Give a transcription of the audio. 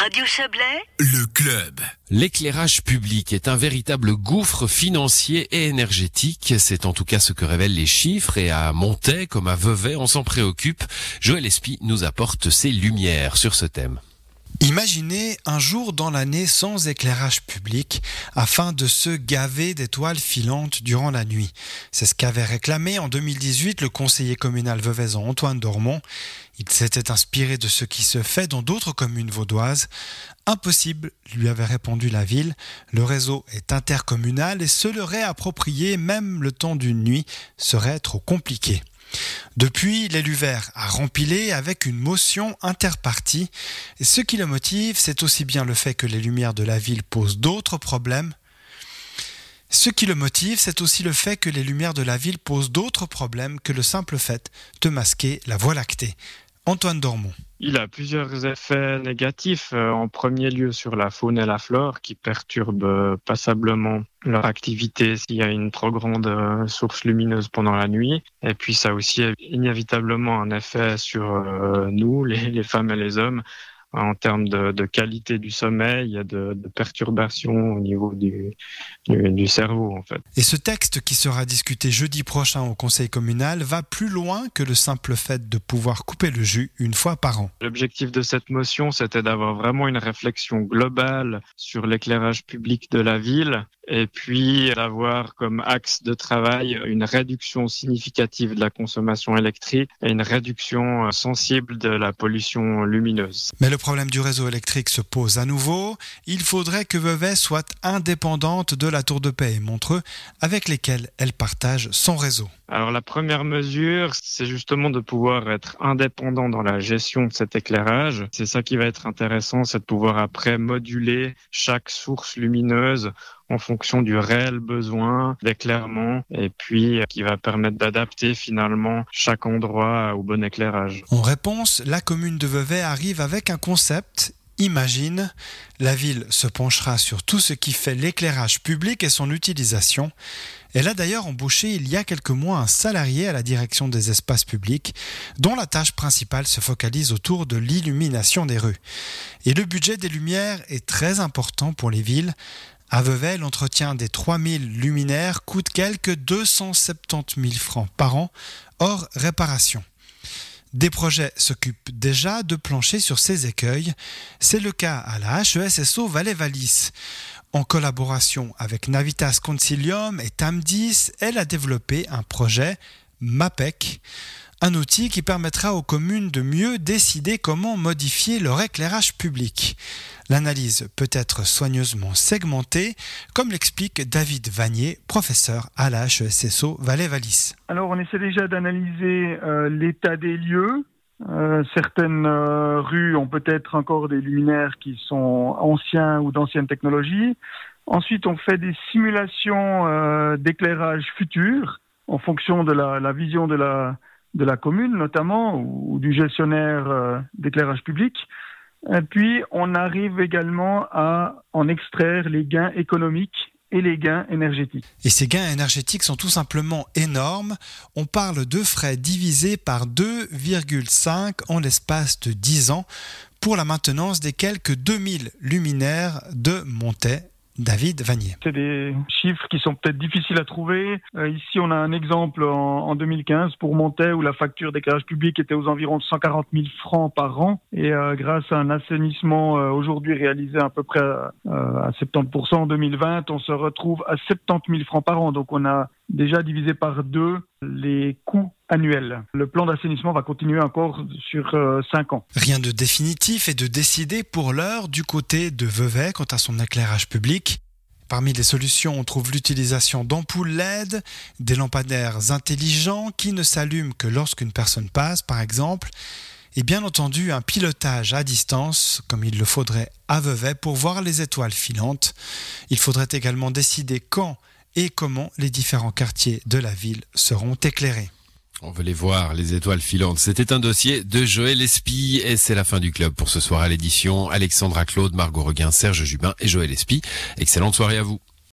Radio Chablais, le club. L'éclairage public est un véritable gouffre financier et énergétique. C'est en tout cas ce que révèlent les chiffres et à Montaix comme à Vevey, on s'en préoccupe. Joël Espy nous apporte ses lumières sur ce thème. Imaginez un jour dans l'année sans éclairage public afin de se gaver d'étoiles filantes durant la nuit. C'est ce qu'avait réclamé en 2018 le conseiller communal veuvezan Antoine Dormont. Il s'était inspiré de ce qui se fait dans d'autres communes vaudoises. Impossible, lui avait répondu la ville. Le réseau est intercommunal et se le réapproprier même le temps d'une nuit serait trop compliqué. Depuis, l'élu vert a rempilé avec une motion interpartie. Ce qui le motive, c'est aussi bien le fait que les lumières de la ville posent d'autres problèmes. Ce qui le motive, c'est aussi le fait que les lumières de la ville posent d'autres problèmes que le simple fait de masquer la voie lactée. Antoine Dormont. Il a plusieurs effets négatifs. Euh, en premier lieu sur la faune et la flore qui perturbent euh, passablement leur activité s'il y a une trop grande euh, source lumineuse pendant la nuit. Et puis ça aussi inévitablement un effet sur nous, les, femmes et les hommes, en termes de, de, qualité du sommeil, de, de perturbations au niveau du, du, du, cerveau en fait. Et ce texte qui sera discuté jeudi prochain au Conseil communal va plus loin que le simple fait de pouvoir couper le jus une fois par an. L'objectif de cette motion, c'était d'avoir vraiment une réflexion globale sur l'éclairage public de la ville et puis d'avoir comme axe de travail une réduction significative de la consommation électrique et une réduction sensible de la pollution lumineuse. Mais le problème du réseau électrique se pose à nouveau. Il faudrait que Vevey soit indépendante de la Tour de Paix et Montreux, avec lesquels elle partage son réseau. Alors la première mesure, c'est justement de pouvoir être indépendant dans la gestion de cet éclairage. C'est ça qui va être intéressant, c'est de pouvoir après moduler chaque source lumineuse en fonction du réel besoin d'éclairement et puis qui va permettre d'adapter finalement chaque endroit au bon éclairage. En réponse, la commune de Vevey arrive avec un concept Imagine, la ville se penchera sur tout ce qui fait l'éclairage public et son utilisation. Elle a d'ailleurs embauché il y a quelques mois un salarié à la direction des espaces publics, dont la tâche principale se focalise autour de l'illumination des rues. Et le budget des lumières est très important pour les villes. À Vevey, l'entretien des 3000 luminaires coûte quelques 270 000 francs par an, hors réparation. Des projets s'occupent déjà de plancher sur ces écueils. C'est le cas à la HESSO Valais-Valis. En collaboration avec Navitas Concilium et TAM10, elle a développé un projet MAPEC, un outil qui permettra aux communes de mieux décider comment modifier leur éclairage public. L'analyse peut être soigneusement segmentée, comme l'explique David Vanier, professeur à la HESSO Valais-Valis. Alors on essaie déjà d'analyser euh, l'état des lieux. Euh, certaines euh, rues ont peut-être encore des luminaires qui sont anciens ou d'anciennes technologies. Ensuite, on fait des simulations d'éclairage futur en fonction de la, la vision de la, de la commune notamment ou, du gestionnaire d'éclairage public. Puis, on arrive également à en extraire les gains économiques et les gains énergétiques. Et ces gains énergétiques sont tout simplement énormes. On parle de frais divisés par 2,5 en l'espace de 10 ans pour la maintenance des quelques 2000 luminaires de Montet David Vanier. C'est des chiffres qui sont peut-être difficiles à trouver. Euh, ici, on a un exemple en, 2015 pour Montaix où la facture d'éclairage public était aux environs de 140 000 francs par an. Et euh, grâce à un assainissement euh, aujourd'hui réalisé à peu près à 70% en 2020, on se retrouve à 70 000 francs par an. Donc on a déjà divisé par deux les coûts annuels. Le plan d'assainissement va continuer encore sur 5 ans. Rien de définitif et de décidé pour l'heure du côté de Vevey quant à son éclairage public. Parmi les solutions, on trouve l'utilisation d'ampoules LED, des lampadaires intelligents qui ne s'allument que lorsqu'une personne passe, par exemple, et bien entendu un pilotage à distance, comme il le faudrait à Vevey pour voir les étoiles filantes. Il faudrait également décider quand et comment les différents quartiers de la ville seront éclairés. On veut les voir, les étoiles filantes. C'était un dossier de Joël Espy et c'est la fin du club pour ce soir à l'édition. Alexandra Claude, Margot Reguin, Serge Jubin et Joël Espy. Excellente soirée à vous.